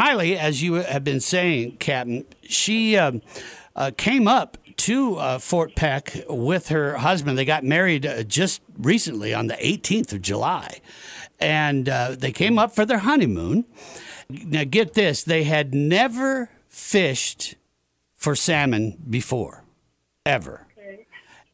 Kylee, as you have been saying, Captain, she um, uh, came up to uh, Fort Peck with her husband. They got married uh, just recently on the 18th of July, and uh, they came up for their honeymoon. Now, get this: they had never fished for salmon before, ever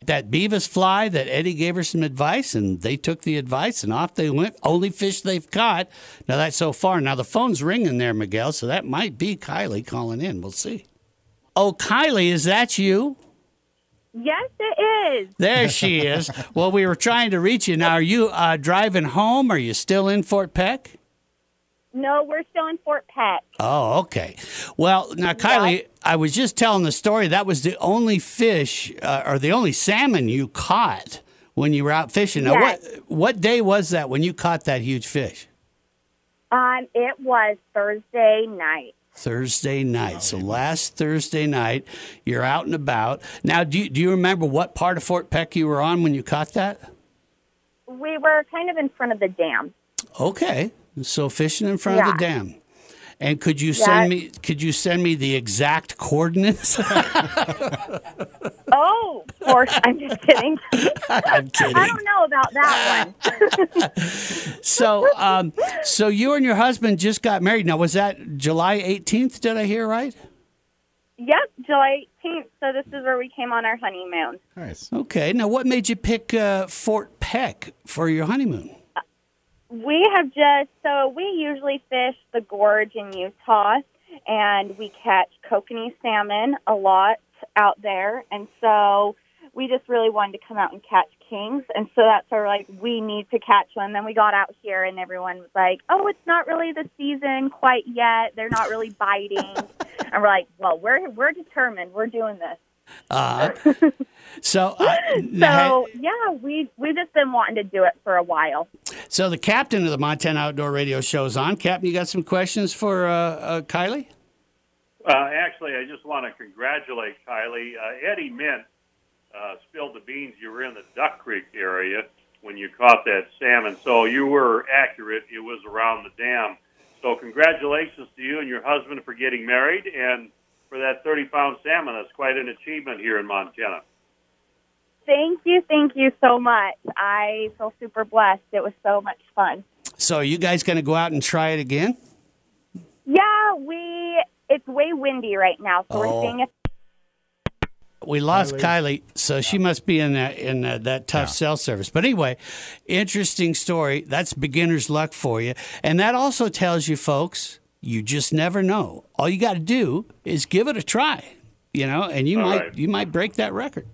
that Beavis fly that Eddie gave her some advice and they took the advice and off they went. Only fish they've caught. Now that's so far. Now the phone's ringing there, Miguel, so that might be Kylee calling in. We'll see. Oh, Kylee, is that you? Yes, it is. There she is. well, we were trying to reach you. Now, are you uh, driving home? Are you still in Fort Peck? No, we're still in Fort Peck. Oh, okay. Well, now, Kylee, I was just telling the story. That was the only fish uh, or the only salmon you caught when you were out fishing. Now, Yes. what what day was that when you caught that huge fish? Um, it was Thursday night. Thursday night. So last Thursday night, you're out and about. Now, do you, do you remember what part of Fort Peck you were on when you caught that? We were kind of in front of the dam. Okay, so fishing in front of the dam. And could you send Yeah. me could you send me the exact coordinates? Oh, of course. I'm just kidding. I'm kidding. I don't know about that one. So, um, so you and your husband just got married. Now, was that July 18th? Did I hear right? Yep, July 18th. So this is where we came on our honeymoon. Nice. Okay. Now, what made you pick uh, Fort Peck for your honeymoon? We have just so we usually fish the gorge in Utah, and we catch kokanee salmon a lot out there, and so we just really wanted to come out and catch kings, and so that's our like we need to catch one. Then we got out here, and everyone was like, "Oh, it's not really the season quite yet. They're not really biting," and we're like, "Well, we're we're determined. We're doing this." Uh, so, uh, So yeah, we we've just been wanting to do it for a while. so the captain of the Montana Outdoor Radio Show is on. Captain, you got some questions for uh, uh, Kylee? Uh, actually, I just want to congratulate Kylee. Uh, Eddie Mint uh, spilled the beans. You were in the Duck Creek area when you caught that salmon, so you were accurate. It was around the dam. So, congratulations to you and your husband for getting married and for that 30 pound salmon. That's quite an achievement here in Montana. Thank you, thank you so much. I feel super blessed. It was so much fun. So, are you guys going to go out and try it again? Yeah, we. It's way windy right now, so Oh. we're seeing if We lost Kylee, so she must be in that in uh, that tough cell service. But anyway, interesting story. That's beginner's luck for you, and that also tells you, folks, you just never know. All you got to do is give it a try, you know, and you All might right. you might break that record.